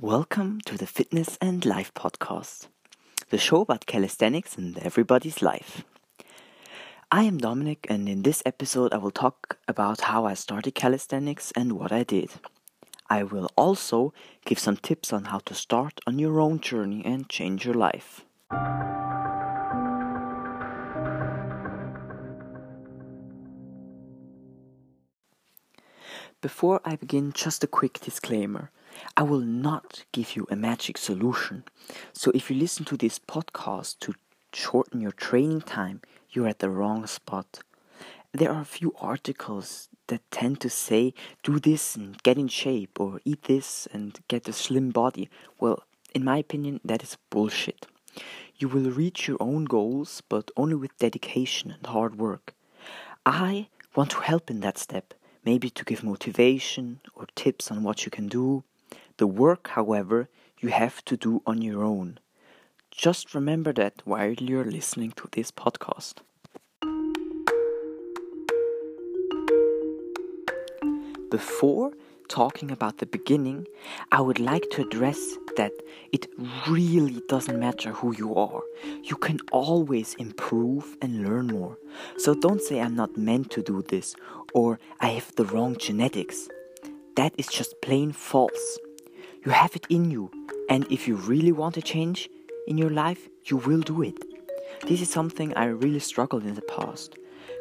Welcome to the Fitness and Life Podcast, the show about calisthenics and everybody's life. I am Dominic, and in this episode, I will talk about how I started calisthenics and what I did. I will also give some tips on how to start on your own journey and change your life. Before I begin, just a quick disclaimer. I will not give you a magic solution. So if you listen to this podcast to shorten your training time, you're at the wrong spot. There are a few articles that tend to say do this and get in shape or eat this and get a slim body. Well, in my opinion, that is bullshit. You will reach your own goals, but only with dedication and hard work. I want to help in that step, maybe to give motivation or tips on what you can do, the work, however, you have to do on your own. Just remember that while you're listening to this podcast. Before talking about the beginning, I would like to address that it really doesn't matter who you are. You can always improve and learn more. So don't say I'm not meant to do this or I have the wrong genetics. That is just plain false. You have it in you, and if you really want a change in your life, you will do it. This is something I really struggled in the past.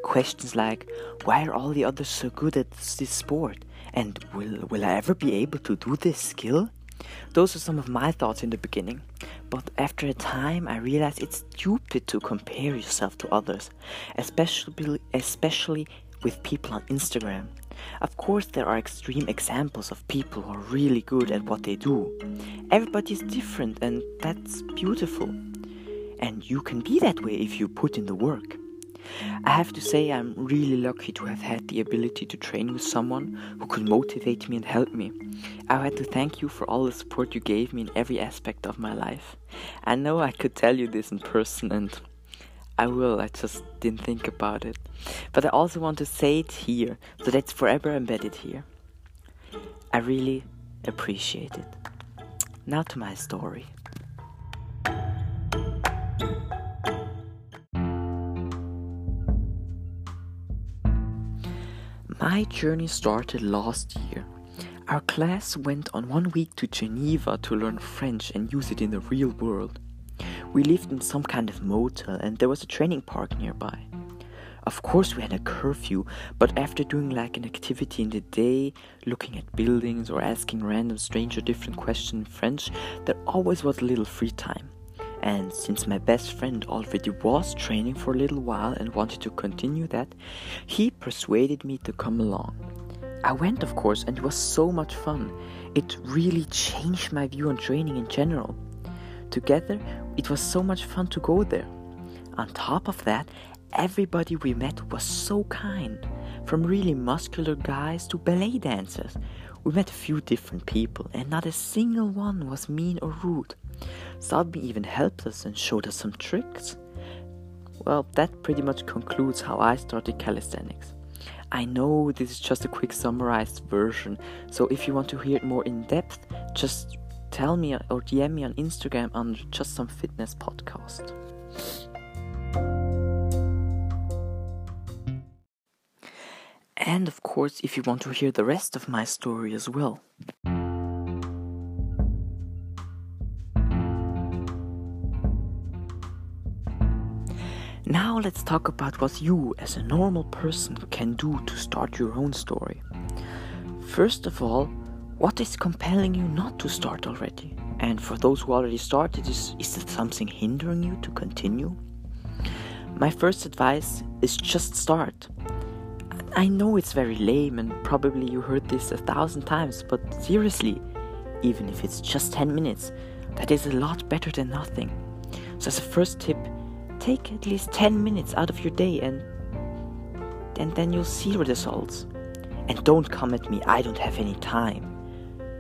Questions like, why are all the others so good at this sport? And will, will I ever be able to do this skill? Those are some of my thoughts in the beginning. But after a time, I realized it's stupid to compare yourself to others, especially, especially with people on Instagram. Of course, there are extreme examples of people who are really good at what they do. Everybody is different, and that's beautiful. And you can be that way if you put in the work. I have to say, I'm really lucky to have had the ability to train with someone who could motivate me and help me. I had to thank you for all the support you gave me in every aspect of my life. I know I could tell you this in person, and I will, I just didn't think about it. But I also want to say it here, so that's forever embedded here. I really appreciate it. Now to my story. My journey started last year. Our class went on one week to Geneva to learn French and use it in the real world. We lived in some kind of motel and there was a training park nearby. Of course, we had a curfew, but after doing like an activity in the day, looking at buildings or asking random stranger different questions in French, there always was a little free time. And since my best friend already was training for a little while and wanted to continue that, he persuaded me to come along. I went, of course, and it was so much fun. It really changed my view on training in general. Together, it was so much fun to go there. On top of that, everybody we met was so kind, from really muscular guys to ballet dancers. We met a few different people, and not a single one was mean or rude. Some even helped us and showed us some tricks. Well, that pretty much concludes how I started calisthenics. I know this is just a quick summarized version, so if you want to hear it more in depth, just tell me or DM me on Instagram on Just Some Fitness podcast. And of course, if you want to hear the rest of my story as well. Now let's talk about what you, as a normal person, can do to start your own story. First of all, what is compelling you not to start already? And for those who already started, is, is there something hindering you to continue? My first advice is just start. I know it's very lame and probably you heard this a thousand times, but seriously, even if it's just 10 minutes, that is a lot better than nothing. So, as a first tip, take at least 10 minutes out of your day and, and then you'll see results. And don't come at me, I don't have any time.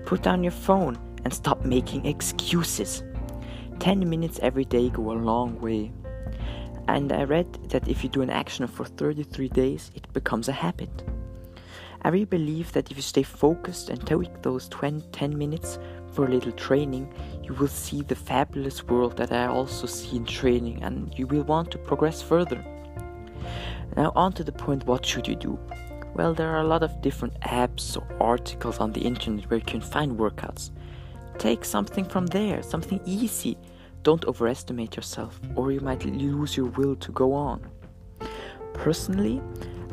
Put down your phone and stop making excuses. 10 minutes every day go a long way. And I read that if you do an action for 33 days, it becomes a habit. I really believe that if you stay focused and take those 20, 10 minutes for a little training, you will see the fabulous world that I also see in training and you will want to progress further. Now, on to the point what should you do? Well, there are a lot of different apps or articles on the internet where you can find workouts. Take something from there, something easy. Don't overestimate yourself, or you might lose your will to go on. Personally,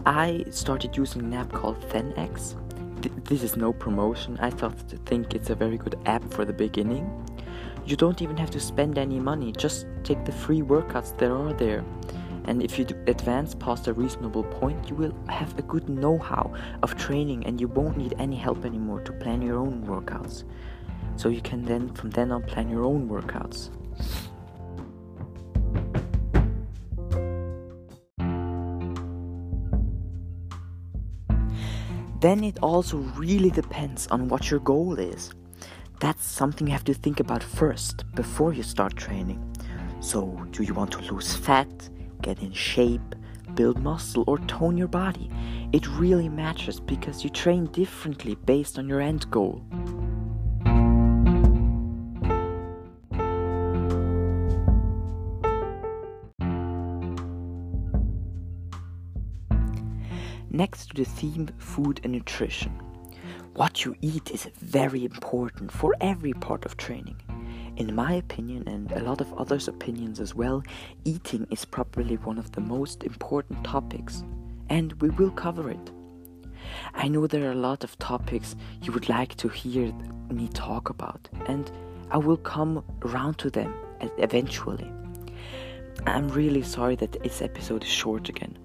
I started using an app called ThenX. Th- this is no promotion. I thought to think it's a very good app for the beginning. You don't even have to spend any money. Just take the free workouts that are there. And if you advance past a reasonable point, you will have a good know how of training and you won't need any help anymore to plan your own workouts. So you can then, from then on, plan your own workouts. Then it also really depends on what your goal is. That's something you have to think about first before you start training. So, do you want to lose fat, get in shape, build muscle, or tone your body? It really matters because you train differently based on your end goal. Next to the theme food and nutrition. What you eat is very important for every part of training. In my opinion, and a lot of others' opinions as well, eating is probably one of the most important topics, and we will cover it. I know there are a lot of topics you would like to hear me talk about, and I will come around to them eventually. I'm really sorry that this episode is short again.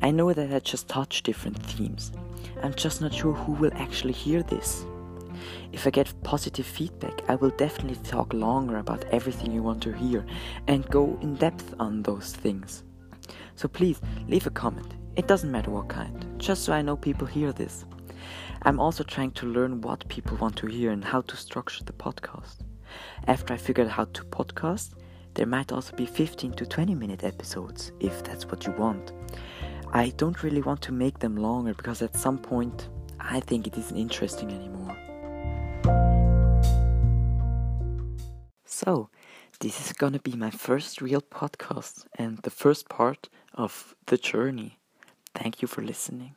I know that I just touched different themes. I'm just not sure who will actually hear this. If I get positive feedback, I will definitely talk longer about everything you want to hear and go in depth on those things. So please leave a comment. It doesn't matter what kind, just so I know people hear this. I'm also trying to learn what people want to hear and how to structure the podcast. After I figure out how to podcast, there might also be 15 to 20 minute episodes if that's what you want. I don't really want to make them longer because at some point I think it isn't interesting anymore. So, this is gonna be my first real podcast and the first part of the journey. Thank you for listening.